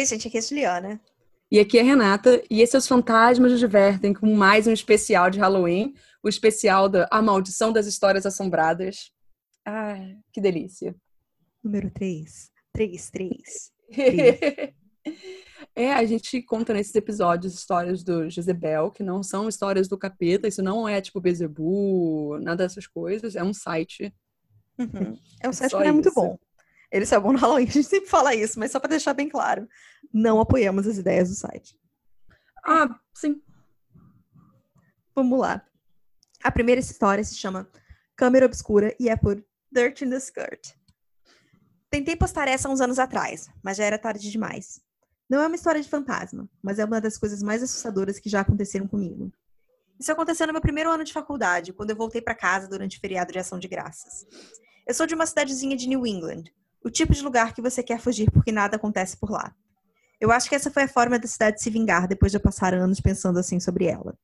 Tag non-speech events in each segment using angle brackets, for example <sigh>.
Oi, gente, aqui é a Juliana. E aqui é a Renata, e esses fantasmas nos divertem com mais um especial de Halloween, o especial da A Maldição das Histórias Assombradas. Ai, que delícia. Número 3. 3, 3. é, a gente conta nesses episódios histórias do Jezebel, que não são histórias do capeta, isso não é tipo Bezebu, nada dessas coisas, é um site. Uhum. É um site que é muito bom. Ele é bom no Halloween, a gente sempre fala isso, mas só para deixar bem claro, não apoiamos as ideias do site. Ah, sim. Vamos lá. A primeira história se chama Câmera Obscura e é por Dirt in the Skirt. Tentei postar essa uns anos atrás, mas já era tarde demais. Não é uma história de fantasma, mas é uma das coisas mais assustadoras que já aconteceram comigo. Isso aconteceu no meu primeiro ano de faculdade, quando eu voltei para casa durante o feriado de ação de graças. Eu sou de uma cidadezinha de New England, o tipo de lugar que você quer fugir porque nada acontece por lá. Eu acho que essa foi a forma da cidade se vingar depois de eu passar anos pensando assim sobre ela.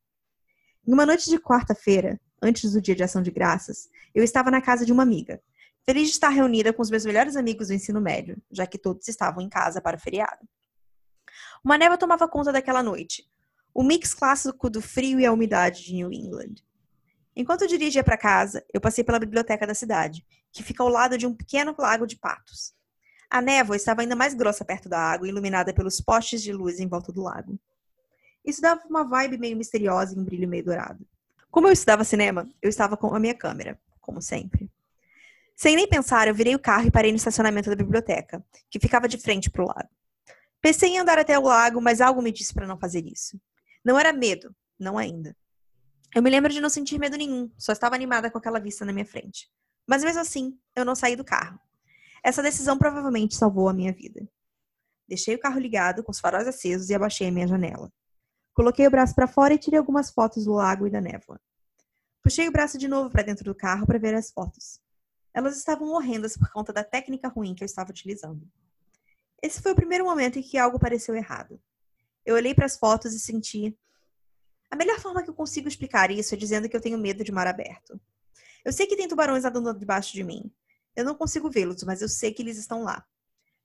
Em uma noite de quarta-feira, antes do dia de ação de graças, eu estava na casa de uma amiga, feliz de estar reunida com os meus melhores amigos do ensino médio, já que todos estavam em casa para o feriado. Uma neva tomava conta daquela noite, o mix clássico do frio e a umidade de New England. Enquanto eu dirigia para casa, eu passei pela biblioteca da cidade, que fica ao lado de um pequeno lago de patos. A névoa estava ainda mais grossa perto da água, iluminada pelos postes de luz em volta do lago. Isso dava uma vibe meio misteriosa e um brilho meio dourado. Como eu estudava cinema, eu estava com a minha câmera, como sempre. Sem nem pensar, eu virei o carro e parei no estacionamento da biblioteca, que ficava de frente para o lago. Pensei em andar até o lago, mas algo me disse para não fazer isso. Não era medo, não ainda. Eu me lembro de não sentir medo nenhum, só estava animada com aquela vista na minha frente. Mas mesmo assim, eu não saí do carro. Essa decisão provavelmente salvou a minha vida. Deixei o carro ligado, com os faróis acesos, e abaixei a minha janela. Coloquei o braço para fora e tirei algumas fotos do lago e da névoa. Puxei o braço de novo para dentro do carro para ver as fotos. Elas estavam horrendas por conta da técnica ruim que eu estava utilizando. Esse foi o primeiro momento em que algo pareceu errado. Eu olhei para as fotos e senti a melhor forma que eu consigo explicar isso é dizendo que eu tenho medo de mar aberto. Eu sei que tem tubarões nadando debaixo de mim. Eu não consigo vê-los, mas eu sei que eles estão lá.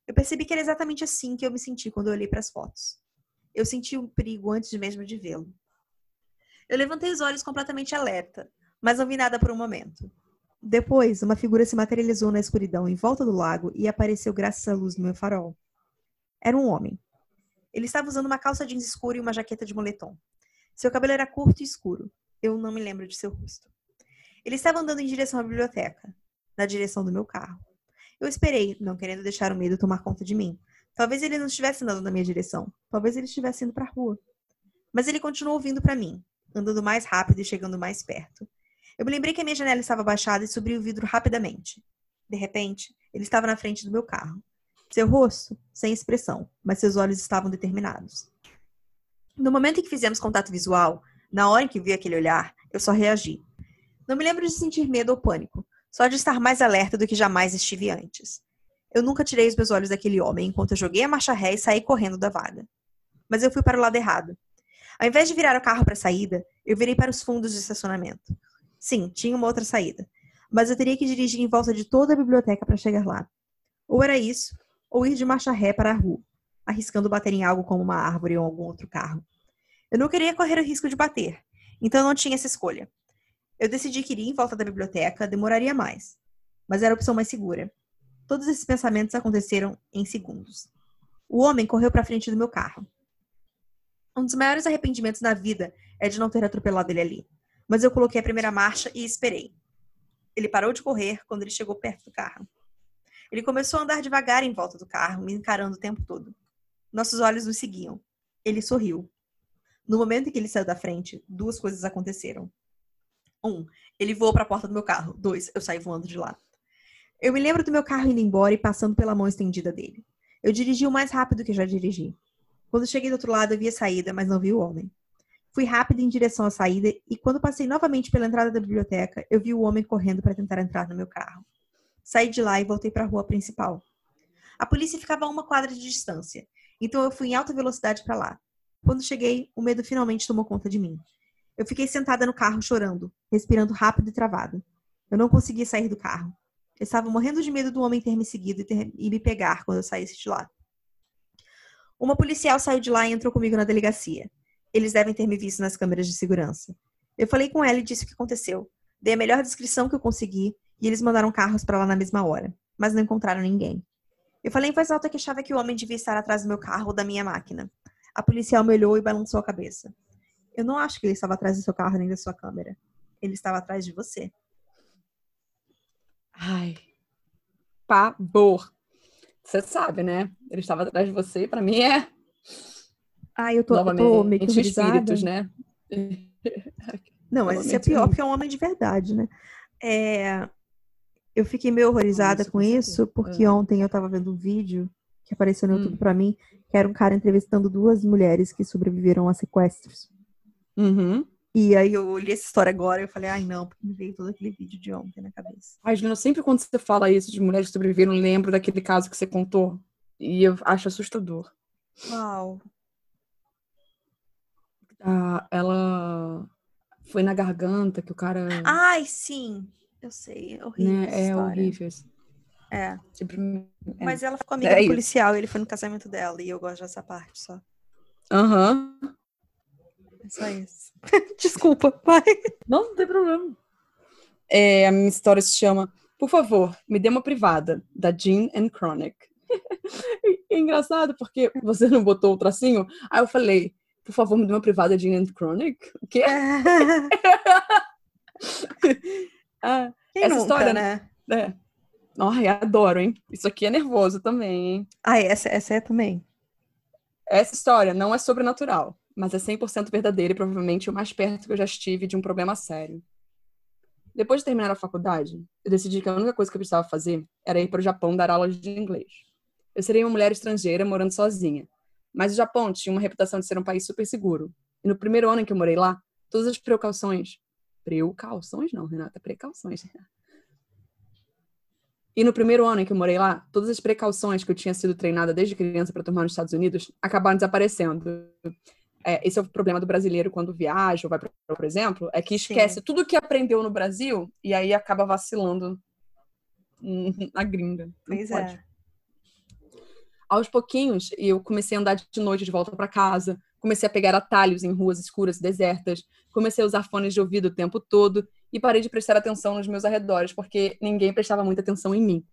Eu percebi que era exatamente assim que eu me senti quando eu olhei para as fotos. Eu senti um perigo antes mesmo de vê-lo. Eu levantei os olhos completamente alerta, mas não vi nada por um momento. Depois, uma figura se materializou na escuridão em volta do lago e apareceu graças à luz do meu farol. Era um homem. Ele estava usando uma calça jeans escura e uma jaqueta de moletom. Seu cabelo era curto e escuro. Eu não me lembro de seu rosto. Ele estava andando em direção à biblioteca, na direção do meu carro. Eu esperei, não querendo deixar o medo tomar conta de mim. Talvez ele não estivesse andando na minha direção. Talvez ele estivesse indo para a rua. Mas ele continuou vindo para mim, andando mais rápido e chegando mais perto. Eu me lembrei que a minha janela estava baixada e subi o vidro rapidamente. De repente, ele estava na frente do meu carro. Seu rosto, sem expressão, mas seus olhos estavam determinados. No momento em que fizemos contato visual, na hora em que vi aquele olhar, eu só reagi. Não me lembro de sentir medo ou pânico, só de estar mais alerta do que jamais estive antes. Eu nunca tirei os meus olhos daquele homem enquanto eu joguei a marcha ré e saí correndo da vaga. Mas eu fui para o lado errado. Ao invés de virar o carro para a saída, eu virei para os fundos de estacionamento. Sim, tinha uma outra saída, mas eu teria que dirigir em volta de toda a biblioteca para chegar lá. Ou era isso, ou ir de marcha ré para a rua arriscando bater em algo como uma árvore ou algum outro carro. Eu não queria correr o risco de bater, então não tinha essa escolha. Eu decidi que iria em volta da biblioteca demoraria mais, mas era a opção mais segura. Todos esses pensamentos aconteceram em segundos. O homem correu para frente do meu carro. Um dos maiores arrependimentos da vida é de não ter atropelado ele ali, mas eu coloquei a primeira marcha e esperei. Ele parou de correr quando ele chegou perto do carro. Ele começou a andar devagar em volta do carro, me encarando o tempo todo. Nossos olhos nos seguiam. Ele sorriu. No momento em que ele saiu da frente, duas coisas aconteceram. Um, ele voou para a porta do meu carro. Dois, eu saí voando de lá. Eu me lembro do meu carro indo embora e passando pela mão estendida dele. Eu dirigi o mais rápido que já dirigi. Quando cheguei do outro lado, eu vi a saída, mas não vi o homem. Fui rápido em direção à saída e quando passei novamente pela entrada da biblioteca, eu vi o homem correndo para tentar entrar no meu carro. Saí de lá e voltei para a rua principal. A polícia ficava a uma quadra de distância então eu fui em alta velocidade para lá. Quando cheguei, o medo finalmente tomou conta de mim. Eu fiquei sentada no carro chorando, respirando rápido e travado. Eu não conseguia sair do carro. Eu estava morrendo de medo do homem ter me seguido e, ter, e me pegar quando eu saísse de lá. Uma policial saiu de lá e entrou comigo na delegacia. Eles devem ter me visto nas câmeras de segurança. Eu falei com ela e disse o que aconteceu. Dei a melhor descrição que eu consegui e eles mandaram carros para lá na mesma hora, mas não encontraram ninguém. Eu falei em voz alta que achava que o homem devia estar atrás do meu carro ou da minha máquina. A policial me olhou e balançou a cabeça. Eu não acho que ele estava atrás do seu carro nem da sua câmera. Ele estava atrás de você. Ai. Pavor. Você sabe, né? Ele estava atrás de você, para mim é. Ai, eu tô, eu tô meio que espíritos, né? Não, mas isso é pior porque é um homem de verdade, né? É... Eu fiquei meio horrorizada com isso, porque é. ontem eu tava vendo um vídeo que apareceu no YouTube hum. pra mim, que era um cara entrevistando duas mulheres que sobreviveram a sequestros. Uhum. E aí eu olhei essa história agora e eu falei, ai não, porque me veio todo aquele vídeo de ontem na cabeça. Ai, Juliana, sempre quando você fala isso de mulheres que sobreviveram, lembro daquele caso que você contou. E eu acho assustador. Uau. Ah, ela foi na garganta que o cara. Ai, sim. Eu sei. É horrível. Né? É horrível. É. Tipo, é. Mas ela ficou amiga é do policial e ele foi no casamento dela. E eu gosto dessa parte só. Aham. Uhum. É só isso. <laughs> Desculpa, pai. Não, não tem problema. É, a minha história se chama Por favor, me dê uma privada, da Jean and Chronic. é <laughs> engraçado porque você não botou o tracinho. Aí eu falei, por favor, me dê uma privada de Ian Chronic. O quê? <laughs> ah, Quem essa nunca, história, né? É. Ai, adoro, hein? Isso aqui é nervoso também, hein? Ah, essa, essa é também. Essa história não é sobrenatural, mas é 100% verdadeira e provavelmente o mais perto que eu já estive de um problema sério. Depois de terminar a faculdade, eu decidi que a única coisa que eu precisava fazer era ir para o Japão dar aulas de inglês. Eu seria uma mulher estrangeira morando sozinha, mas o Japão tinha uma reputação de ser um país super seguro. E no primeiro ano em que eu morei lá, todas as precauções. Precauções não, Renata, precauções. E no primeiro ano em que eu morei lá, todas as precauções que eu tinha sido treinada desde criança para tomar nos Estados Unidos acabaram desaparecendo. É, esse é o problema do brasileiro quando viaja ou vai para por exemplo, é que esquece Sim. tudo que aprendeu no Brasil e aí acaba vacilando <laughs> na gringa. Pois é aos pouquinhos, eu comecei a andar de noite de volta para casa, comecei a pegar atalhos em ruas escuras e desertas, comecei a usar fones de ouvido o tempo todo e parei de prestar atenção nos meus arredores, porque ninguém prestava muita atenção em mim,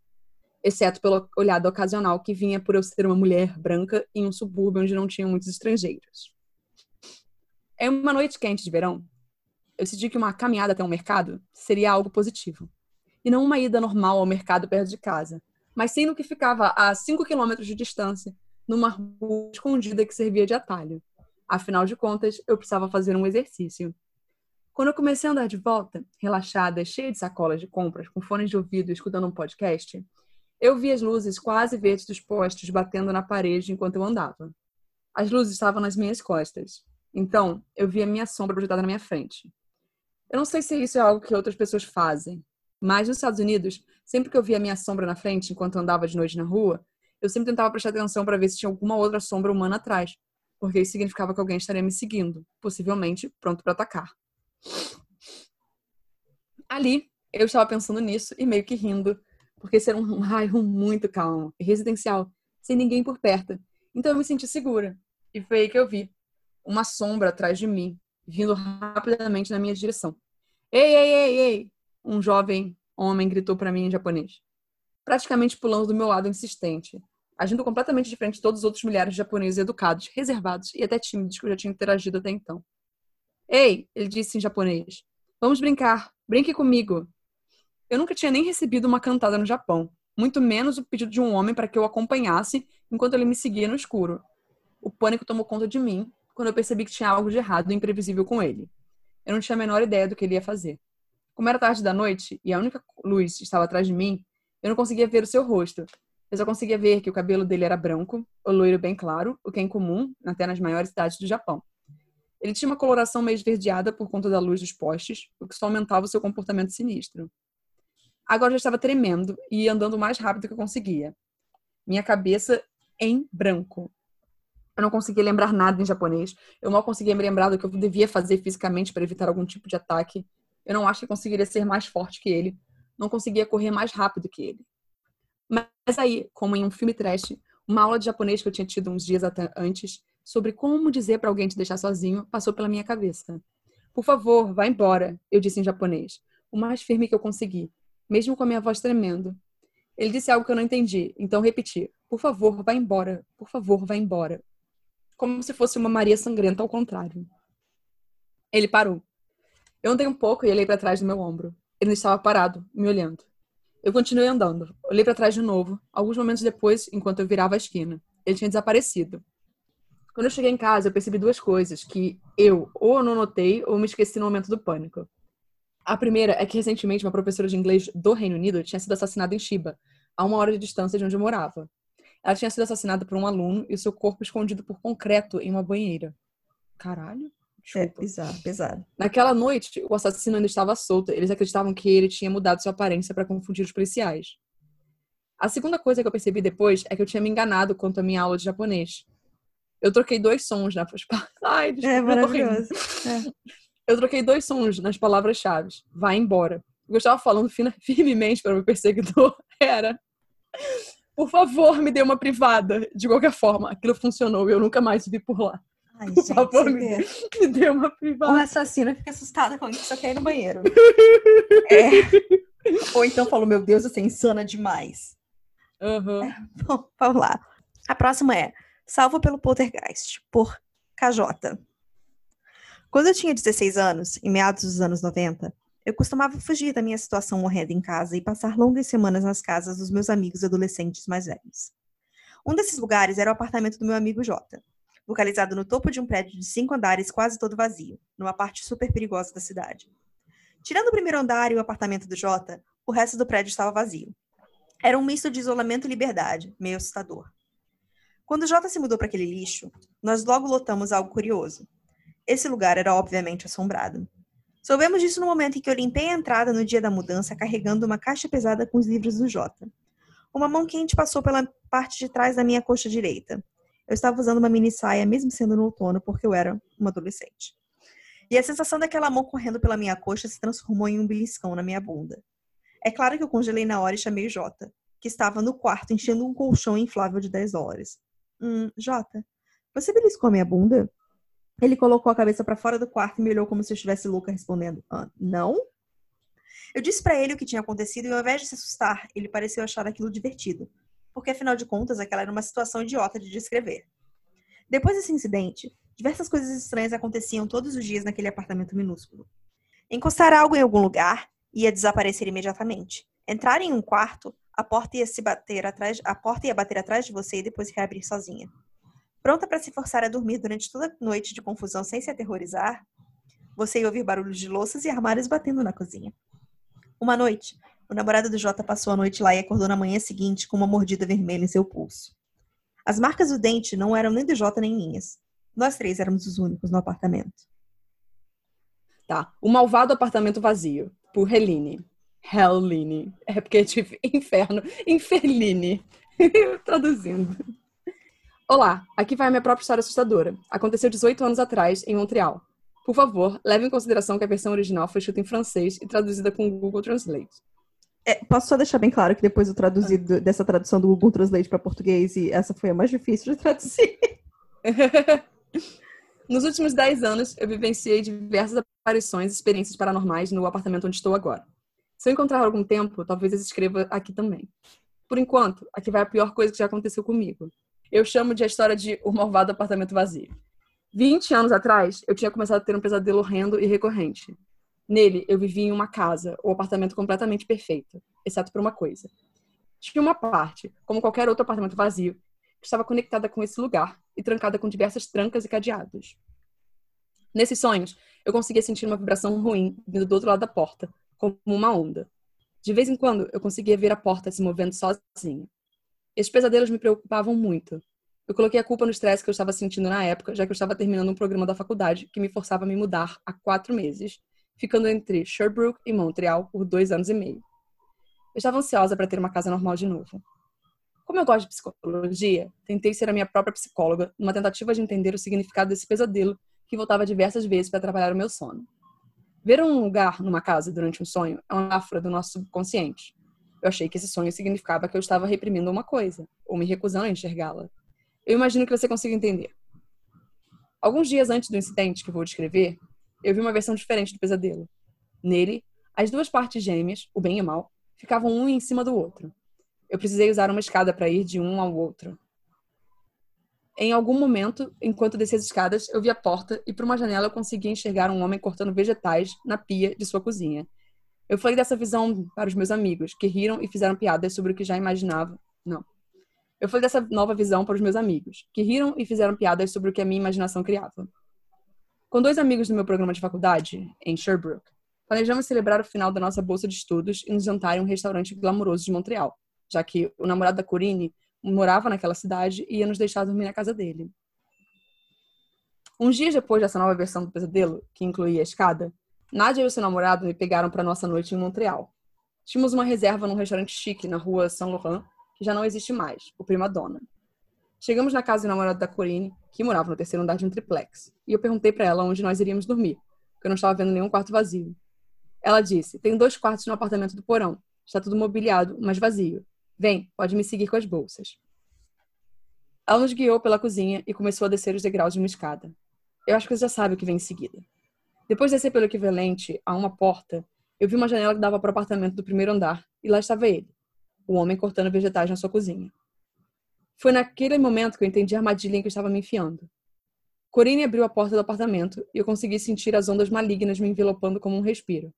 exceto pela olhada ocasional que vinha por eu ser uma mulher branca em um subúrbio onde não tinha muitos estrangeiros. Em uma noite quente de verão, eu decidi que uma caminhada até um mercado seria algo positivo, e não uma ida normal ao mercado perto de casa, mas sim no que ficava a 5 quilômetros de distância, numa rua escondida que servia de atalho. Afinal de contas, eu precisava fazer um exercício. Quando eu comecei a andar de volta, relaxada, cheia de sacolas de compras, com fones de ouvido e escutando um podcast, eu vi as luzes quase verdes dos postes batendo na parede enquanto eu andava. As luzes estavam nas minhas costas. Então, eu vi a minha sombra projetada na minha frente. Eu não sei se isso é algo que outras pessoas fazem, mas nos Estados Unidos, sempre que eu via a minha sombra na frente enquanto andava de noite na rua, eu sempre tentava prestar atenção para ver se tinha alguma outra sombra humana atrás, porque isso significava que alguém estaria me seguindo, possivelmente pronto para atacar. Ali, eu estava pensando nisso e meio que rindo, porque esse era um <laughs> bairro muito calmo e residencial, sem ninguém por perto. Então eu me senti segura. E foi aí que eu vi uma sombra atrás de mim, vindo rapidamente na minha direção. Ei, ei, ei, ei! um jovem homem gritou para mim em japonês, praticamente pulando do meu lado insistente, agindo completamente diferente de todos os outros milhares de japoneses educados, reservados e até tímidos que eu já tinha interagido até então. Ei, ele disse em japonês. Vamos brincar. Brinque comigo. Eu nunca tinha nem recebido uma cantada no Japão, muito menos o pedido de um homem para que eu acompanhasse enquanto ele me seguia no escuro. O pânico tomou conta de mim quando eu percebi que tinha algo de errado e imprevisível com ele. Eu não tinha a menor ideia do que ele ia fazer. Como era tarde da noite e a única luz estava atrás de mim, eu não conseguia ver o seu rosto. Eu só conseguia ver que o cabelo dele era branco, o loiro bem claro, o que é incomum até nas maiores cidades do Japão. Ele tinha uma coloração meio esverdeada por conta da luz dos postes, o que só aumentava o seu comportamento sinistro. Agora eu já estava tremendo e andando mais rápido que eu conseguia. Minha cabeça em branco. Eu não conseguia lembrar nada em japonês. Eu mal conseguia me lembrar do que eu devia fazer fisicamente para evitar algum tipo de ataque. Eu não acho que conseguiria ser mais forte que ele. Não conseguia correr mais rápido que ele. Mas aí, como em um filme trash, Uma aula de japonês que eu tinha tido uns dias antes sobre como dizer para alguém te deixar sozinho passou pela minha cabeça. Por favor, vá embora, eu disse em japonês, o mais firme que eu consegui, mesmo com a minha voz tremendo. Ele disse algo que eu não entendi, então repeti: Por favor, vá embora, por favor, vá embora. Como se fosse uma Maria sangrenta ao contrário. Ele parou. Eu andei um pouco e olhei para trás do meu ombro. Ele estava parado, me olhando. Eu continuei andando. Olhei para trás de novo, alguns momentos depois, enquanto eu virava a esquina. Ele tinha desaparecido. Quando eu cheguei em casa, eu percebi duas coisas que eu ou não notei ou me esqueci no momento do pânico. A primeira é que recentemente uma professora de inglês do Reino Unido tinha sido assassinada em Shiba, a uma hora de distância de onde eu morava. Ela tinha sido assassinada por um aluno e seu corpo escondido por concreto em uma banheira. Caralho? É, pesado, pesado. Naquela noite, o assassino ainda estava solto. Eles acreditavam que ele tinha mudado sua aparência para confundir os policiais. A segunda coisa que eu percebi depois é que eu tinha me enganado quanto à minha aula de japonês. Eu troquei dois sons na. <laughs> Ai, desculpa, é maravilhoso. Eu, eu troquei dois sons nas palavras-chave. Vai embora. O que eu estava falando <laughs> firmemente para o meu perseguidor <laughs> era. Por favor, me dê uma privada. De qualquer forma, aquilo funcionou e eu nunca mais vi por lá. Ai, Por gente, favor, me, <laughs> me dê uma privada. O assassino fica assustado quando só quer ir no banheiro. <laughs> é. Ou então falou, meu Deus, você é insana demais. Uhum. É, <laughs> bom, vamos lá. A próxima é Salvo pelo Poltergeist, por KJ. Quando eu tinha 16 anos, em meados dos anos 90, eu costumava fugir da minha situação morrendo em casa e passar longas semanas nas casas dos meus amigos adolescentes mais velhos. Um desses lugares era o apartamento do meu amigo Jota, localizado no topo de um prédio de cinco andares quase todo vazio, numa parte super perigosa da cidade. Tirando o primeiro andar e o apartamento do Jota, o resto do prédio estava vazio. Era um misto de isolamento e liberdade, meio assustador. Quando o Jota se mudou para aquele lixo, nós logo lotamos algo curioso. Esse lugar era obviamente assombrado. Soubemos disso no momento em que eu limpei a entrada no dia da mudança carregando uma caixa pesada com os livros do Jota. Uma mão quente passou pela parte de trás da minha coxa direita. Eu estava usando uma mini saia, mesmo sendo no outono, porque eu era uma adolescente. E a sensação daquela mão correndo pela minha coxa se transformou em um beliscão na minha bunda. É claro que eu congelei na hora e chamei o Jota, que estava no quarto enchendo um colchão inflável de 10 dólares. Hum, Jota, você beliscou a minha bunda? Ele colocou a cabeça para fora do quarto e me olhou como se eu estivesse louca, respondendo: ah, Não? Eu disse para ele o que tinha acontecido e, ao invés de se assustar, ele pareceu achar aquilo divertido, porque afinal de contas aquela era uma situação idiota de descrever. Depois desse incidente, diversas coisas estranhas aconteciam todos os dias naquele apartamento minúsculo. Encostar algo em algum lugar ia desaparecer imediatamente. Entrar em um quarto a porta ia se bater atrás, a porta ia bater atrás de você e depois reabrir sozinha. Pronta para se forçar a dormir durante toda a noite de confusão sem se aterrorizar, você ia ouvir barulhos de louças e armários batendo na cozinha. Uma noite, o namorado do Jota passou a noite lá e acordou na manhã seguinte com uma mordida vermelha em seu pulso. As marcas do dente não eram nem do Jota nem minhas. Nós três éramos os únicos no apartamento. Tá. O Malvado Apartamento Vazio, por Helene. Helline. É porque é tipo <laughs> inferno. Inferline. <laughs> Traduzindo. Olá, aqui vai a minha própria história assustadora. Aconteceu 18 anos atrás, em Montreal. Por favor, leve em consideração que a versão original foi escrita em francês e traduzida com o Google Translate. É, posso só deixar bem claro que depois eu traduzi ah. dessa tradução do Google Translate para português e essa foi a mais difícil de traduzir. <laughs> Nos últimos 10 anos, eu vivenciei diversas aparições e experiências paranormais no apartamento onde estou agora. Se eu encontrar algum tempo, talvez eu escreva aqui também. Por enquanto, aqui vai a pior coisa que já aconteceu comigo. Eu chamo de a história de O Malvado Apartamento Vazio. 20 anos atrás, eu tinha começado a ter um pesadelo horrendo e recorrente. Nele, eu vivia em uma casa, ou apartamento completamente perfeito, exceto por uma coisa. Tinha uma parte, como qualquer outro apartamento vazio, que estava conectada com esse lugar e trancada com diversas trancas e cadeados. Nesses sonhos, eu conseguia sentir uma vibração ruim vindo do outro lado da porta, como uma onda. De vez em quando, eu conseguia ver a porta se movendo sozinha. Esses pesadelos me preocupavam muito. Eu coloquei a culpa no estresse que eu estava sentindo na época, já que eu estava terminando um programa da faculdade que me forçava a me mudar há quatro meses, ficando entre Sherbrooke e Montreal por dois anos e meio. Eu estava ansiosa para ter uma casa normal de novo. Como eu gosto de psicologia, tentei ser a minha própria psicóloga numa tentativa de entender o significado desse pesadelo que voltava diversas vezes para trabalhar o meu sono. Ver um lugar numa casa durante um sonho é uma metáfora do nosso subconsciente. Eu achei que esse sonho significava que eu estava reprimindo uma coisa, ou me recusando a enxergá-la. Eu imagino que você consiga entender. Alguns dias antes do incidente que vou descrever, eu vi uma versão diferente do pesadelo. Nele, as duas partes gêmeas, o bem e o mal, ficavam um em cima do outro. Eu precisei usar uma escada para ir de um ao outro. Em algum momento, enquanto descia as escadas, eu vi a porta e por uma janela eu conseguia enxergar um homem cortando vegetais na pia de sua cozinha. Eu falei dessa visão para os meus amigos, que riram e fizeram piadas sobre o que já imaginava. Não. Eu falei dessa nova visão para os meus amigos, que riram e fizeram piadas sobre o que a minha imaginação criava. Com dois amigos do meu programa de faculdade, em Sherbrooke, planejamos celebrar o final da nossa bolsa de estudos e nos jantar em um restaurante glamouroso de Montreal, já que o namorado da Corine morava naquela cidade e ia nos deixar dormir na casa dele. Uns dias depois dessa nova versão do pesadelo, que incluía a escada, Nadia e o seu namorado me pegaram para nossa noite em Montreal. Tínhamos uma reserva num restaurante chique na rua Saint Laurent, que já não existe mais, o Prima Donna. Chegamos na casa do namorado da Corine, que morava no terceiro andar de um triplex, e eu perguntei para ela onde nós iríamos dormir, porque eu não estava vendo nenhum quarto vazio. Ela disse: Tem dois quartos no apartamento do porão. Está tudo mobiliado, mas vazio. Vem, pode me seguir com as bolsas. Ela nos guiou pela cozinha e começou a descer os degraus de uma escada. Eu acho que você já sabe o que vem em seguida. Depois de descer pelo equivalente a uma porta, eu vi uma janela que dava para o apartamento do primeiro andar e lá estava ele, o homem cortando vegetais na sua cozinha. Foi naquele momento que eu entendi a armadilha em que eu estava me enfiando. Corine abriu a porta do apartamento e eu consegui sentir as ondas malignas me envelopando como um respiro.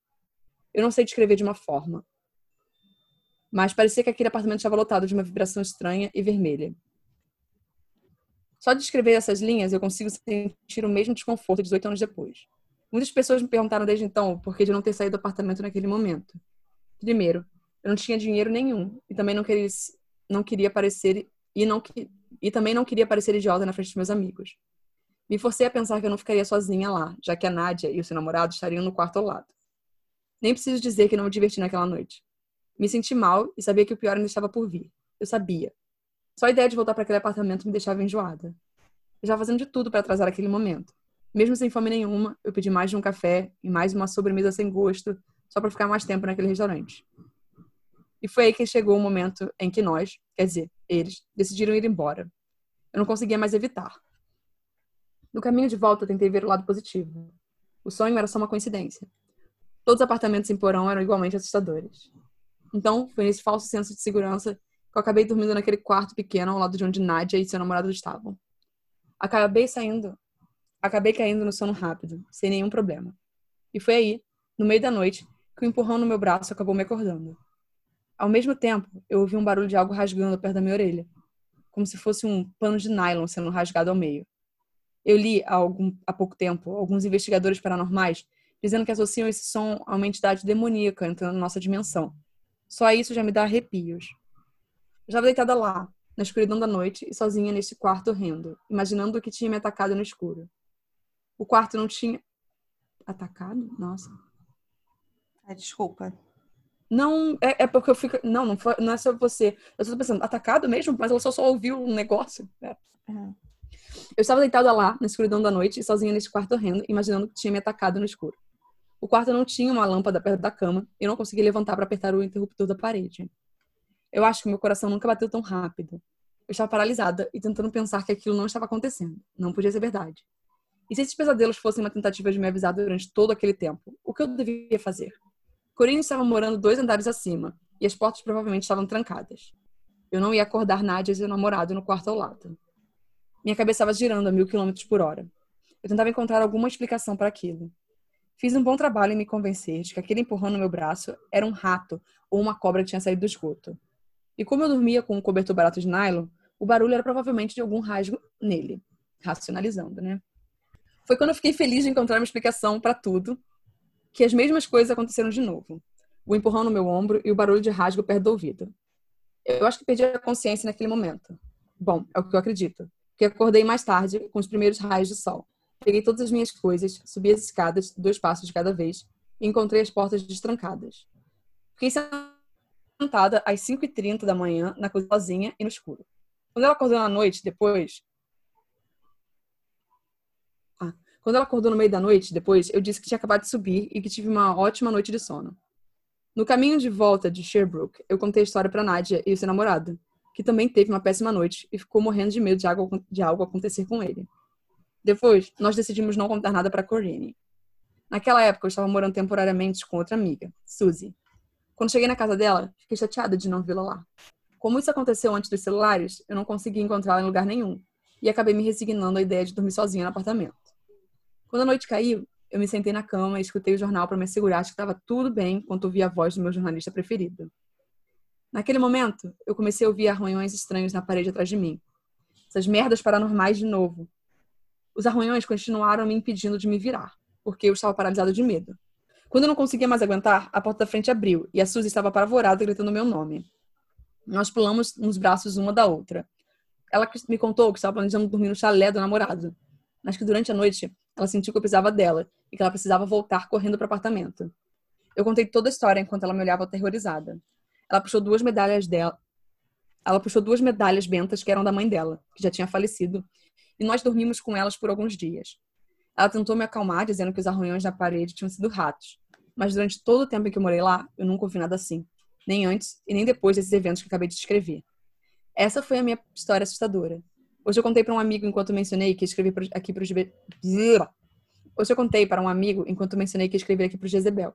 Eu não sei descrever de uma forma, mas parecia que aquele apartamento estava lotado de uma vibração estranha e vermelha. Só de escrever essas linhas eu consigo sentir o mesmo desconforto 18 anos depois. Muitas pessoas me perguntaram desde então por que de não ter saído do apartamento naquele momento. Primeiro, eu não tinha dinheiro nenhum e também não queria, não queria parecer e não e também não queria parecer idiota na frente dos meus amigos. Me forcei a pensar que eu não ficaria sozinha lá, já que a Nádia e o seu namorado estariam no quarto ao lado. Nem preciso dizer que não me diverti naquela noite. Me senti mal e sabia que o pior ainda estava por vir. Eu sabia. Só a ideia de voltar para aquele apartamento me deixava enjoada. Eu estava fazendo de tudo para atrasar aquele momento. Mesmo sem fome nenhuma, eu pedi mais de um café e mais uma sobremesa sem gosto, só para ficar mais tempo naquele restaurante. E foi aí que chegou o momento em que nós, quer dizer, eles, decidiram ir embora. Eu não conseguia mais evitar. No caminho de volta, tentei ver o lado positivo. O sonho era só uma coincidência. Todos os apartamentos em porão eram igualmente assustadores. Então, foi nesse falso senso de segurança que eu acabei dormindo naquele quarto pequeno ao lado de onde Nadia e seu namorado estavam. Acabei saindo Acabei caindo no sono rápido, sem nenhum problema. E foi aí, no meio da noite, que o empurrão no meu braço acabou me acordando. Ao mesmo tempo, eu ouvi um barulho de algo rasgando perto da minha orelha, como se fosse um pano de nylon sendo rasgado ao meio. Eu li há, algum, há pouco tempo alguns investigadores paranormais dizendo que associam esse som a uma entidade demoníaca entrando na nossa dimensão. Só isso já me dá arrepios. Eu estava deitada lá, na escuridão da noite e sozinha neste quarto horrendo, imaginando o que tinha me atacado no escuro. O quarto não tinha. Atacado? Nossa. É, desculpa. Não, é, é, porque eu fico. Não, não, foi, não é só você. Eu estou pensando, atacado mesmo? Mas ela só, só ouviu um negócio. É. Uhum. Eu estava deitada lá, na escuridão da noite, sozinha nesse quarto horrendo, imaginando que tinha me atacado no escuro. O quarto não tinha uma lâmpada perto da cama e eu não conseguia levantar para apertar o interruptor da parede. Eu acho que meu coração nunca bateu tão rápido. Eu estava paralisada e tentando pensar que aquilo não estava acontecendo. Não podia ser verdade. E se esses pesadelos fossem uma tentativa de me avisar durante todo aquele tempo, o que eu devia fazer? Corinne estava morando dois andares acima e as portas provavelmente estavam trancadas. Eu não ia acordar Nadia e seu namorado no quarto ao lado. Minha cabeça estava girando a mil quilômetros por hora. Eu tentava encontrar alguma explicação para aquilo. Fiz um bom trabalho em me convencer de que aquele empurrão no meu braço era um rato ou uma cobra que tinha saído do esgoto. E como eu dormia com um cobertor barato de nylon, o barulho era provavelmente de algum rasgo nele. Racionalizando, né? Foi quando eu fiquei feliz de encontrar uma explicação para tudo, que as mesmas coisas aconteceram de novo. O empurrão no meu ombro e o barulho de rasgo perto do ouvido. Eu acho que perdi a consciência naquele momento. Bom, é o que eu acredito. Porque acordei mais tarde, com os primeiros raios de sol. Peguei todas as minhas coisas, subi as escadas, dois passos de cada vez, e encontrei as portas destrancadas. Fiquei sentada às 5h30 da manhã, na cozinha sozinha e no escuro. Quando ela acordou na noite, depois, Quando ela acordou no meio da noite, depois, eu disse que tinha acabado de subir e que tive uma ótima noite de sono. No caminho de volta de Sherbrooke, eu contei a história para Nadia e o seu namorado, que também teve uma péssima noite e ficou morrendo de medo de algo, de algo acontecer com ele. Depois, nós decidimos não contar nada para Corinne. Naquela época, eu estava morando temporariamente com outra amiga, Suzy. Quando cheguei na casa dela, fiquei chateada de não vê-la lá. Como isso aconteceu antes dos celulares, eu não consegui encontrá-la em lugar nenhum e acabei me resignando à ideia de dormir sozinha no apartamento. Quando a noite caiu, eu me sentei na cama e escutei o jornal para me assegurar que estava tudo bem enquanto ouvia a voz do meu jornalista preferido. Naquele momento, eu comecei a ouvir arranhões estranhos na parede atrás de mim. Essas merdas paranormais de novo. Os arranhões continuaram me impedindo de me virar, porque eu estava paralisado de medo. Quando eu não conseguia mais aguentar, a porta da frente abriu e a Suzy estava apavorada gritando meu nome. Nós pulamos nos braços uma da outra. Ela me contou que estava planejando dormir no chalé do namorado, mas que durante a noite ela sentiu que eu precisava dela e que ela precisava voltar correndo para o apartamento. Eu contei toda a história enquanto ela me olhava aterrorizada. Ela puxou duas medalhas dela. Ela puxou duas medalhas bentas que eram da mãe dela, que já tinha falecido, e nós dormimos com elas por alguns dias. Ela tentou me acalmar, dizendo que os arranhões na parede tinham sido ratos, mas durante todo o tempo em que eu morei lá, eu nunca ouvi nada assim, nem antes e nem depois desses eventos que acabei de descrever. Essa foi a minha história assustadora. Hoje eu contei para um amigo enquanto mencionei que escrevi aqui para os Hoje eu contei para um amigo enquanto mencionei que escrevi aqui para o Jezebel.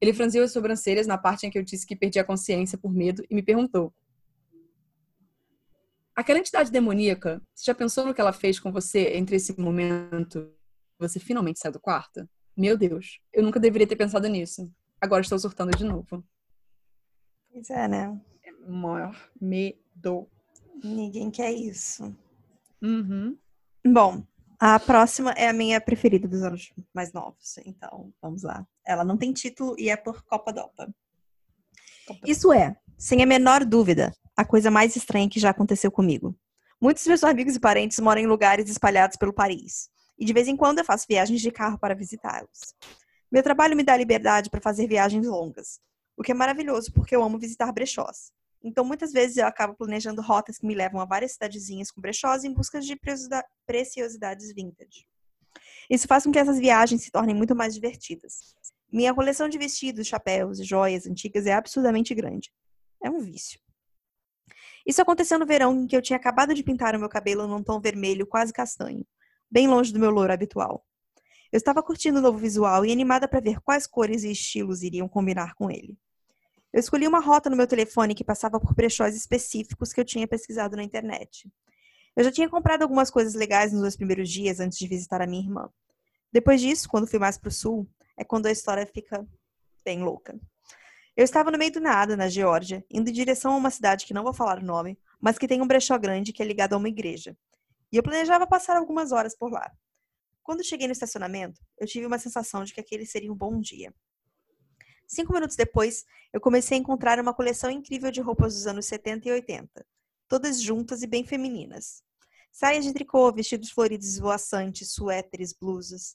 Ele franziu as sobrancelhas na parte em que eu disse que perdi a consciência por medo e me perguntou: Aquela entidade demoníaca, você já pensou no que ela fez com você entre esse momento você finalmente saiu do quarto? Meu Deus, eu nunca deveria ter pensado nisso. Agora estou surtando de novo. Pois é, né? É maior medo. Ninguém quer isso. Uhum. Bom, a próxima é a minha preferida dos anos mais novos. Então, vamos lá. Ela não tem título e é por Copa Dopa. Isso é, sem a menor dúvida, a coisa mais estranha que já aconteceu comigo. Muitos dos meus amigos e parentes moram em lugares espalhados pelo país. E de vez em quando eu faço viagens de carro para visitá-los. Meu trabalho me dá liberdade para fazer viagens longas, o que é maravilhoso porque eu amo visitar brechós. Então, muitas vezes eu acabo planejando rotas que me levam a várias cidadezinhas com brechós em busca de preciosidades vintage. Isso faz com que essas viagens se tornem muito mais divertidas. Minha coleção de vestidos, chapéus e joias antigas é absurdamente grande. É um vício. Isso aconteceu no verão em que eu tinha acabado de pintar o meu cabelo num tom vermelho quase castanho, bem longe do meu louro habitual. Eu estava curtindo o novo visual e animada para ver quais cores e estilos iriam combinar com ele. Eu escolhi uma rota no meu telefone que passava por brechós específicos que eu tinha pesquisado na internet. Eu já tinha comprado algumas coisas legais nos dois primeiros dias antes de visitar a minha irmã. Depois disso, quando fui mais para o sul, é quando a história fica bem louca. Eu estava no meio do nada, na Geórgia, indo em direção a uma cidade que não vou falar o nome, mas que tem um brechó grande que é ligado a uma igreja. E eu planejava passar algumas horas por lá. Quando cheguei no estacionamento, eu tive uma sensação de que aquele seria um bom dia. Cinco minutos depois, eu comecei a encontrar uma coleção incrível de roupas dos anos 70 e 80, todas juntas e bem femininas. Saias de tricô, vestidos floridos esvoaçantes, suéteres, blusas.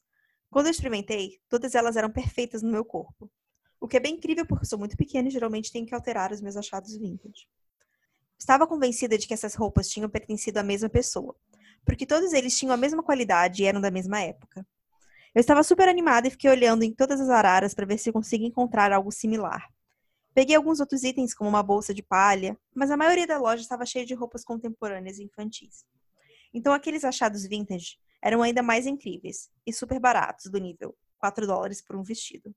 Quando eu experimentei, todas elas eram perfeitas no meu corpo. O que é bem incrível porque sou muito pequena e geralmente tenho que alterar os meus achados vintage. Estava convencida de que essas roupas tinham pertencido à mesma pessoa, porque todos eles tinham a mesma qualidade e eram da mesma época. Eu estava super animada e fiquei olhando em todas as araras para ver se conseguia encontrar algo similar. Peguei alguns outros itens, como uma bolsa de palha, mas a maioria da loja estava cheia de roupas contemporâneas e infantis. Então aqueles achados vintage eram ainda mais incríveis e super baratos, do nível 4 dólares por um vestido.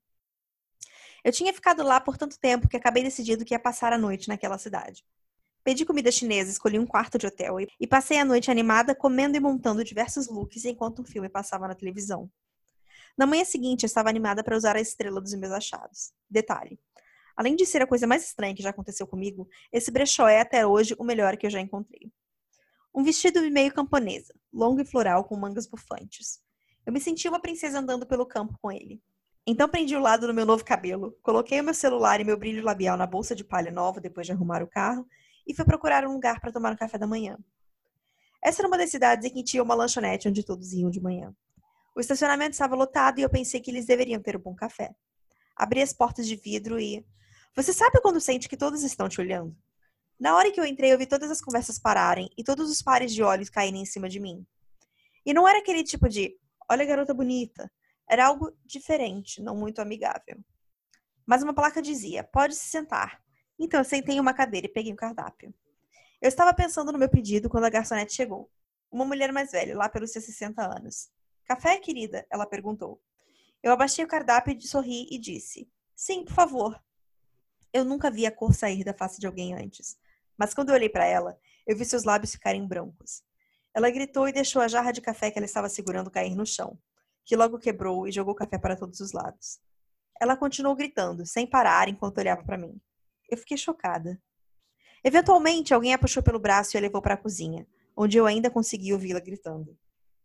Eu tinha ficado lá por tanto tempo que acabei decidindo que ia passar a noite naquela cidade. Pedi comida chinesa, escolhi um quarto de hotel e passei a noite animada comendo e montando diversos looks enquanto um filme passava na televisão. Na manhã seguinte, eu estava animada para usar a estrela dos meus achados. Detalhe: além de ser a coisa mais estranha que já aconteceu comigo, esse brechó é até hoje o melhor que eu já encontrei. Um vestido meio camponesa, longo e floral com mangas bufantes. Eu me senti uma princesa andando pelo campo com ele. Então prendi o lado no meu novo cabelo, coloquei o meu celular e meu brilho labial na bolsa de palha nova depois de arrumar o carro e fui procurar um lugar para tomar um café da manhã. Essa era uma das cidades em que tinha uma lanchonete onde todos iam de manhã. O estacionamento estava lotado e eu pensei que eles deveriam ter um bom café. Abri as portas de vidro e. Você sabe quando sente que todos estão te olhando? Na hora que eu entrei, eu vi todas as conversas pararem e todos os pares de olhos caírem em cima de mim. E não era aquele tipo de, olha garota bonita. Era algo diferente, não muito amigável. mas uma placa dizia: pode se sentar. Então eu sentei em uma cadeira e peguei o cardápio. Eu estava pensando no meu pedido quando a garçonete chegou. Uma mulher mais velha, lá pelos seus 60 anos. Café, querida? Ela perguntou. Eu abaixei o cardápio, sorri e disse: Sim, por favor. Eu nunca vi a cor sair da face de alguém antes, mas quando eu olhei para ela, eu vi seus lábios ficarem brancos. Ela gritou e deixou a jarra de café que ela estava segurando cair no chão, que logo quebrou e jogou café para todos os lados. Ela continuou gritando, sem parar, enquanto olhava para mim. Eu fiquei chocada. Eventualmente, alguém a puxou pelo braço e a levou para a cozinha, onde eu ainda consegui ouvi-la gritando.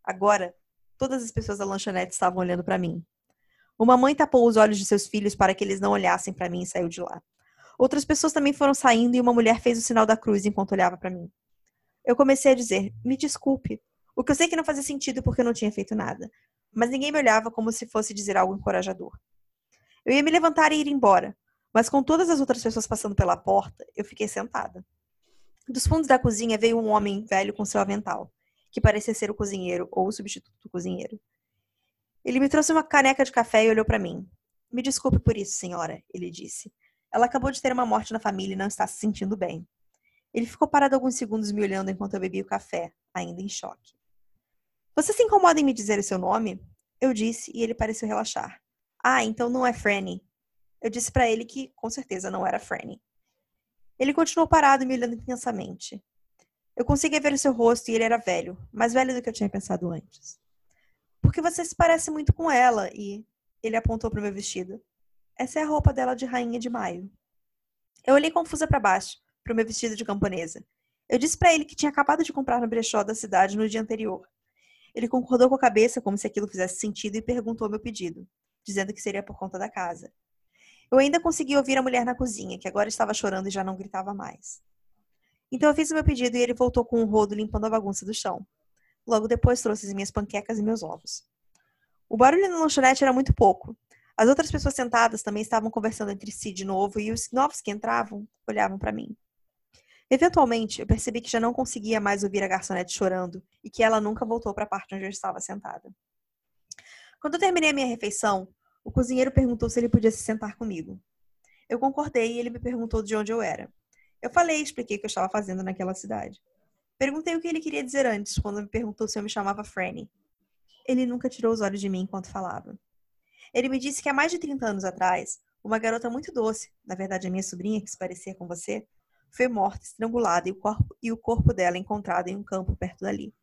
Agora, todas as pessoas da lanchonete estavam olhando para mim. Uma mãe tapou os olhos de seus filhos para que eles não olhassem para mim e saiu de lá. Outras pessoas também foram saindo e uma mulher fez o sinal da cruz enquanto olhava para mim. Eu comecei a dizer: "Me desculpe", o que eu sei que não fazia sentido porque eu não tinha feito nada, mas ninguém me olhava como se fosse dizer algo encorajador. Eu ia me levantar e ir embora, mas com todas as outras pessoas passando pela porta, eu fiquei sentada. Dos fundos da cozinha veio um homem velho com seu avental, que parecia ser o cozinheiro ou o substituto do cozinheiro. Ele me trouxe uma caneca de café e olhou para mim. Me desculpe por isso, senhora, ele disse. Ela acabou de ter uma morte na família e não está se sentindo bem. Ele ficou parado alguns segundos me olhando enquanto eu bebia o café, ainda em choque. Você se incomoda em me dizer o seu nome? Eu disse e ele pareceu relaxar. Ah, então não é Franny. Eu disse para ele que, com certeza, não era Franny. Ele continuou parado me olhando intensamente. Eu conseguia ver o seu rosto e ele era velho, mais velho do que eu tinha pensado antes. Porque você se parece muito com ela e. Ele apontou para o meu vestido. Essa é a roupa dela de rainha de maio. Eu olhei confusa para baixo, para o meu vestido de camponesa. Eu disse para ele que tinha acabado de comprar no brechó da cidade no dia anterior. Ele concordou com a cabeça como se aquilo fizesse sentido e perguntou meu pedido, dizendo que seria por conta da casa. Eu ainda consegui ouvir a mulher na cozinha, que agora estava chorando e já não gritava mais. Então eu fiz o meu pedido e ele voltou com um rodo limpando a bagunça do chão. Logo depois trouxe as minhas panquecas e meus ovos. O barulho na lanchonete era muito pouco, as outras pessoas sentadas também estavam conversando entre si de novo e os novos que entravam olhavam para mim. Eventualmente, eu percebi que já não conseguia mais ouvir a garçonete chorando e que ela nunca voltou para a parte onde eu estava sentada. Quando eu terminei a minha refeição, o cozinheiro perguntou se ele podia se sentar comigo. Eu concordei e ele me perguntou de onde eu era. Eu falei e expliquei o que eu estava fazendo naquela cidade. Perguntei o que ele queria dizer antes, quando me perguntou se eu me chamava Franny. Ele nunca tirou os olhos de mim enquanto falava. Ele me disse que há mais de 30 anos atrás, uma garota muito doce, na verdade a minha sobrinha, que se parecia com você, foi morta, estrangulada e o corpo, e o corpo dela encontrado em um campo perto dali.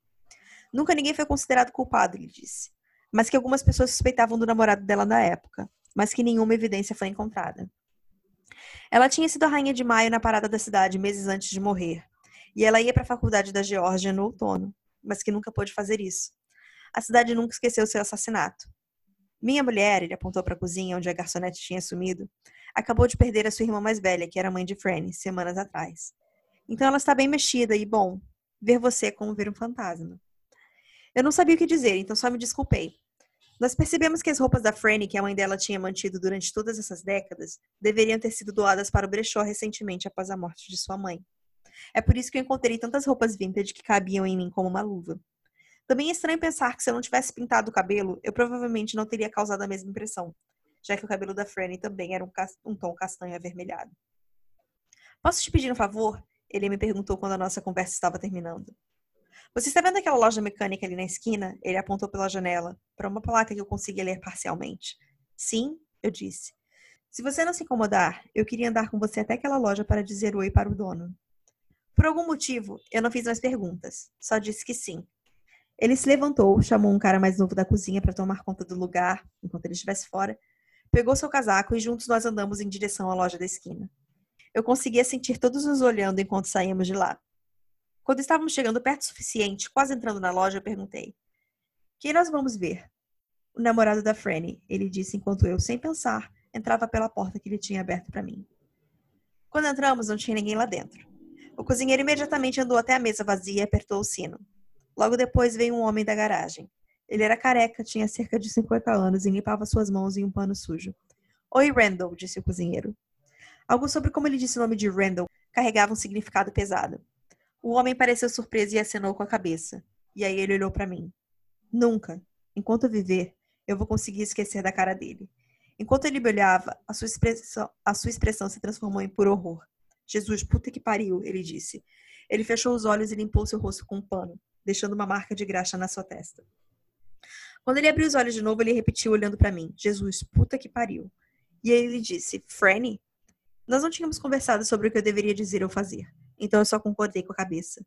Nunca ninguém foi considerado culpado, ele disse, mas que algumas pessoas suspeitavam do namorado dela na época, mas que nenhuma evidência foi encontrada. Ela tinha sido a rainha de maio na parada da cidade meses antes de morrer, e ela ia para a faculdade da Geórgia no outono, mas que nunca pôde fazer isso. A cidade nunca esqueceu seu assassinato. Minha mulher, ele apontou para a cozinha onde a garçonete tinha sumido, acabou de perder a sua irmã mais velha, que era mãe de Franny, semanas atrás. Então ela está bem mexida e, bom, ver você é como ver um fantasma. Eu não sabia o que dizer, então só me desculpei. Nós percebemos que as roupas da Franny, que a mãe dela tinha mantido durante todas essas décadas, deveriam ter sido doadas para o brechó recentemente após a morte de sua mãe. É por isso que eu encontrei tantas roupas vintage que cabiam em mim como uma luva. Também é estranho pensar que se eu não tivesse pintado o cabelo, eu provavelmente não teria causado a mesma impressão, já que o cabelo da Franny também era um, um tom castanho avermelhado. Posso te pedir um favor? Ele me perguntou quando a nossa conversa estava terminando. Você está vendo aquela loja mecânica ali na esquina? Ele apontou pela janela, para uma placa que eu conseguia ler parcialmente. Sim, eu disse. Se você não se incomodar, eu queria andar com você até aquela loja para dizer oi para o dono. Por algum motivo, eu não fiz mais perguntas, só disse que sim, ele se levantou, chamou um cara mais novo da cozinha para tomar conta do lugar, enquanto ele estivesse fora, pegou seu casaco e juntos nós andamos em direção à loja da esquina. Eu conseguia sentir todos nos olhando enquanto saímos de lá. Quando estávamos chegando perto o suficiente, quase entrando na loja, eu perguntei: Quem nós vamos ver? O namorado da Franny, ele disse enquanto eu, sem pensar, entrava pela porta que ele tinha aberto para mim. Quando entramos, não tinha ninguém lá dentro. O cozinheiro imediatamente andou até a mesa vazia e apertou o sino. Logo depois veio um homem da garagem. Ele era careca, tinha cerca de 50 anos e limpava suas mãos em um pano sujo. Oi, Randall, disse o cozinheiro. Algo sobre como ele disse o nome de Randall carregava um significado pesado. O homem pareceu surpreso e acenou com a cabeça. E aí ele olhou para mim. Nunca, enquanto eu viver, eu vou conseguir esquecer da cara dele. Enquanto ele me olhava, a sua expressão, a sua expressão se transformou em puro horror. Jesus, puta que pariu, ele disse. Ele fechou os olhos e limpou seu rosto com um pano, deixando uma marca de graxa na sua testa. Quando ele abriu os olhos de novo, ele repetiu olhando para mim: Jesus, puta que pariu. E aí ele disse: Franny? Nós não tínhamos conversado sobre o que eu deveria dizer ou fazer, então eu só concordei com a cabeça.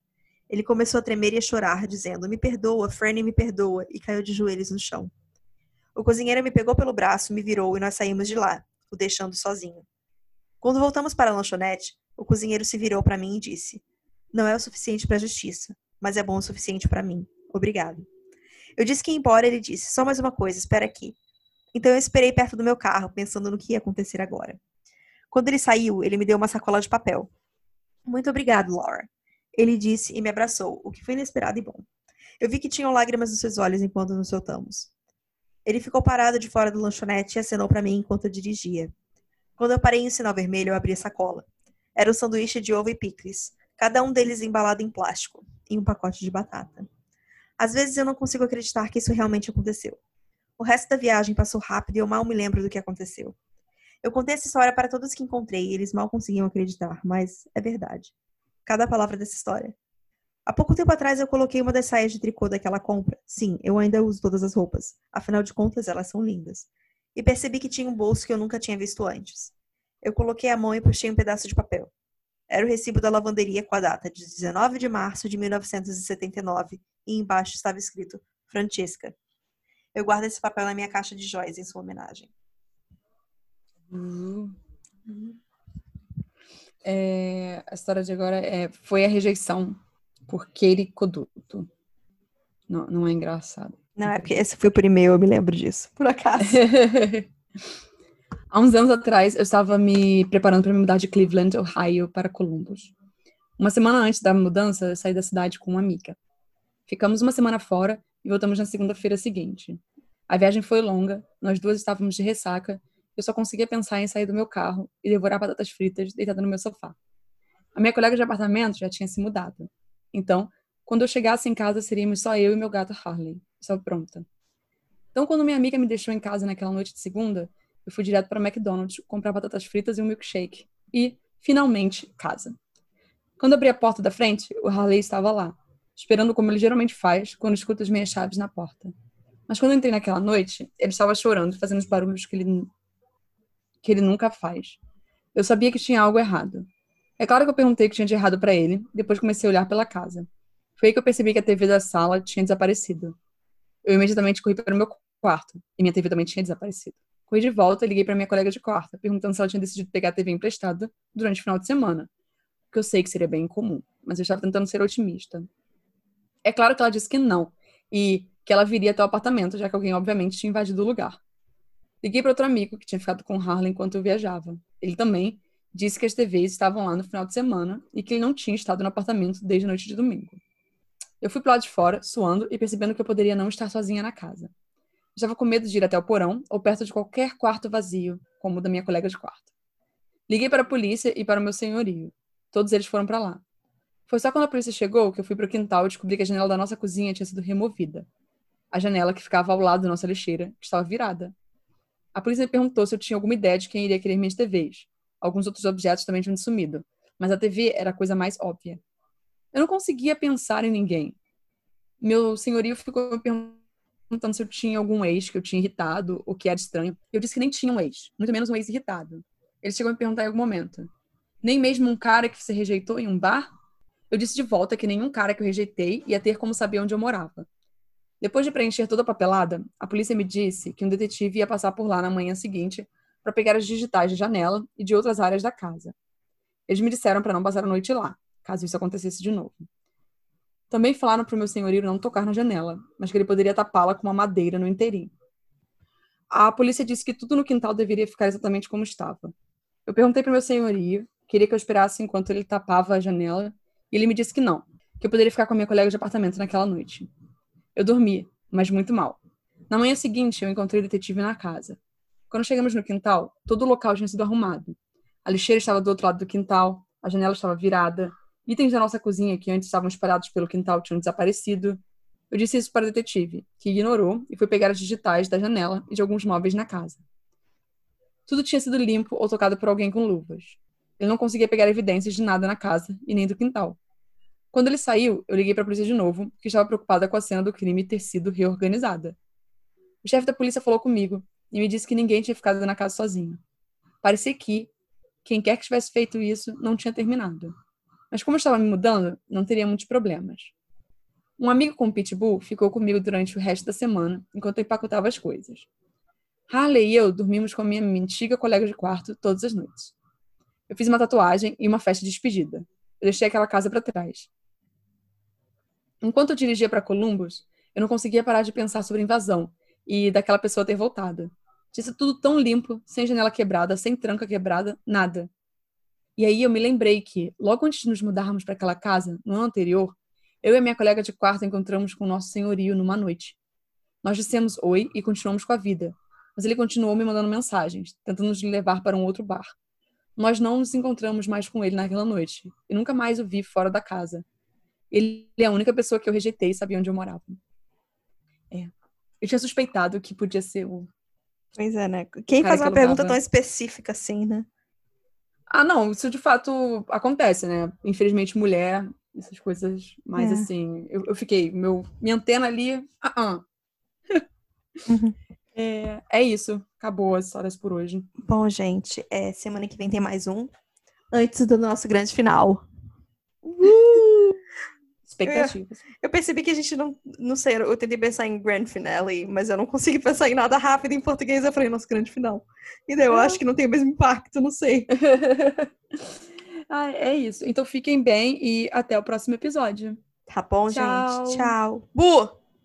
Ele começou a tremer e a chorar, dizendo: Me perdoa, Franny, me perdoa, e caiu de joelhos no chão. O cozinheiro me pegou pelo braço, me virou e nós saímos de lá, o deixando sozinho. Quando voltamos para a lanchonete, o cozinheiro se virou para mim e disse: Não é o suficiente para a justiça, mas é bom o suficiente para mim. Obrigado. Eu disse que ia embora ele disse: Só mais uma coisa, espera aqui. Então eu esperei perto do meu carro, pensando no que ia acontecer agora. Quando ele saiu, ele me deu uma sacola de papel. Muito obrigado, Laura. Ele disse e me abraçou, o que foi inesperado e bom. Eu vi que tinham lágrimas nos seus olhos enquanto nos soltamos. Ele ficou parado de fora do lanchonete e acenou para mim enquanto eu dirigia. Quando eu parei em sinal vermelho, eu abri a sacola. Era um sanduíche de ovo e picles, cada um deles embalado em plástico, e um pacote de batata. Às vezes eu não consigo acreditar que isso realmente aconteceu. O resto da viagem passou rápido e eu mal me lembro do que aconteceu. Eu contei essa história para todos que encontrei e eles mal conseguiam acreditar, mas é verdade. Cada palavra dessa história. Há pouco tempo atrás eu coloquei uma das saias de tricô daquela compra. Sim, eu ainda uso todas as roupas. Afinal de contas, elas são lindas. E percebi que tinha um bolso que eu nunca tinha visto antes. Eu coloquei a mão e puxei um pedaço de papel. Era o recibo da lavanderia com a data de 19 de março de 1979 e embaixo estava escrito Francesca. Eu guardo esse papel na minha caixa de joias em sua homenagem. Uhum. É, a história de agora é, foi a rejeição por Katie Coduto. Não, não é engraçado. Não, é porque esse foi por e-mail, eu me lembro disso, por acaso. <laughs> Há uns anos atrás, eu estava me preparando para me mudar de Cleveland, Ohio, para Columbus. Uma semana antes da mudança, eu saí da cidade com uma amiga. Ficamos uma semana fora e voltamos na segunda-feira seguinte. A viagem foi longa, nós duas estávamos de ressaca, eu só conseguia pensar em sair do meu carro e devorar batatas fritas deitada no meu sofá. A minha colega de apartamento já tinha se mudado. Então, quando eu chegasse em casa, seríamos só eu e meu gato Harley. Estava pronta. Então, quando minha amiga me deixou em casa naquela noite de segunda, eu fui direto para McDonald's comprar batatas fritas e um milkshake. E, finalmente, casa. Quando abri a porta da frente, o Harley estava lá, esperando como ele geralmente faz quando escuta as minhas chaves na porta. Mas quando eu entrei naquela noite, ele estava chorando, fazendo os barulhos que ele, que ele nunca faz. Eu sabia que tinha algo errado. É claro que eu perguntei o que tinha de errado para ele, depois comecei a olhar pela casa. Foi aí que eu percebi que a TV da sala tinha desaparecido. Eu imediatamente corri para o meu quarto, e minha TV também tinha desaparecido. Corri de volta e liguei para minha colega de quarto, perguntando se ela tinha decidido pegar a TV emprestada durante o final de semana, que eu sei que seria bem incomum, mas eu estava tentando ser otimista. É claro que ela disse que não, e que ela viria até o apartamento, já que alguém, obviamente, tinha invadido o lugar. Liguei para outro amigo que tinha ficado com Harlan enquanto eu viajava. Ele também disse que as TVs estavam lá no final de semana e que ele não tinha estado no apartamento desde a noite de domingo. Eu fui para lado de fora, suando e percebendo que eu poderia não estar sozinha na casa. Estava com medo de ir até o porão ou perto de qualquer quarto vazio, como o da minha colega de quarto. Liguei para a polícia e para o meu senhorio. Todos eles foram para lá. Foi só quando a polícia chegou que eu fui para o quintal e descobri que a janela da nossa cozinha tinha sido removida. A janela que ficava ao lado da nossa lixeira estava virada. A polícia me perguntou se eu tinha alguma ideia de quem iria querer minhas TVs. Alguns outros objetos também tinham sumido, mas a TV era a coisa mais óbvia. Eu não conseguia pensar em ninguém. Meu senhorio ficou me perguntando se eu tinha algum ex que eu tinha irritado ou que era estranho. Eu disse que nem tinha um ex, muito menos um ex irritado. Ele chegou a me perguntar em algum momento: nem mesmo um cara que você rejeitou em um bar? Eu disse de volta que nenhum cara que eu rejeitei ia ter como saber onde eu morava. Depois de preencher toda a papelada, a polícia me disse que um detetive ia passar por lá na manhã seguinte para pegar as digitais de janela e de outras áreas da casa. Eles me disseram para não passar a noite lá, caso isso acontecesse de novo. Também falaram para o meu senhorio não tocar na janela, mas que ele poderia tapá-la com uma madeira no inteirinho. A polícia disse que tudo no quintal deveria ficar exatamente como estava. Eu perguntei para o meu senhorio, queria que eu esperasse enquanto ele tapava a janela e ele me disse que não, que eu poderia ficar com a minha colega de apartamento naquela noite. Eu dormi, mas muito mal. Na manhã seguinte, eu encontrei o detetive na casa. Quando chegamos no quintal, todo o local tinha sido arrumado. A lixeira estava do outro lado do quintal, a janela estava virada, itens da nossa cozinha que antes estavam espalhados pelo quintal tinham desaparecido. Eu disse isso para o detetive, que ignorou e foi pegar as digitais da janela e de alguns móveis na casa. Tudo tinha sido limpo ou tocado por alguém com luvas. Ele não conseguia pegar evidências de nada na casa e nem do quintal. Quando ele saiu, eu liguei para a polícia de novo, que estava preocupada com a cena do crime ter sido reorganizada. O chefe da polícia falou comigo e me disse que ninguém tinha ficado na casa sozinho. Parecia que quem quer que tivesse feito isso não tinha terminado. Mas como eu estava me mudando, não teria muitos problemas. Um amigo com pitbull ficou comigo durante o resto da semana, enquanto eu empacotava as coisas. Harley e eu dormimos com minha antiga colega de quarto todas as noites. Eu fiz uma tatuagem e uma festa de despedida. Eu deixei aquela casa para trás. Enquanto eu dirigia para Columbus, eu não conseguia parar de pensar sobre a invasão e daquela pessoa ter voltado. Tinha sido tudo tão limpo, sem janela quebrada, sem tranca quebrada, nada. E aí eu me lembrei que, logo antes de nos mudarmos para aquela casa, no ano anterior, eu e minha colega de quarto encontramos com o nosso senhorio numa noite. Nós dissemos oi e continuamos com a vida, mas ele continuou me mandando mensagens, tentando nos levar para um outro bar. Nós não nos encontramos mais com ele naquela noite, e nunca mais o vi fora da casa. Ele é a única pessoa que eu rejeitei e sabia onde eu morava. É. Eu tinha suspeitado que podia ser o. Pois é, né? Quem faz uma pergunta tão específica assim, né? Ah, não, isso de fato acontece, né? Infelizmente, mulher, essas coisas mais é. assim. Eu, eu, fiquei, meu, minha antena ali. Uh -uh. uhum. <laughs> é, é isso. Acabou as histórias por hoje. Bom, gente, é, semana que vem tem mais um. Antes do nosso grande final. Uh! Expectativas. Eu, eu, percebi que a gente não. Não sei, eu tentei pensar em grand finale, mas eu não consegui <laughs> pensar em nada rápido em português. Eu falei, nosso grande final. E daí eu acho que não tem o mesmo impacto, não sei. <laughs> ah, é isso. Então fiquem bem e até o próximo episódio. Tá bom, Tchau. gente? Tchau. Bu!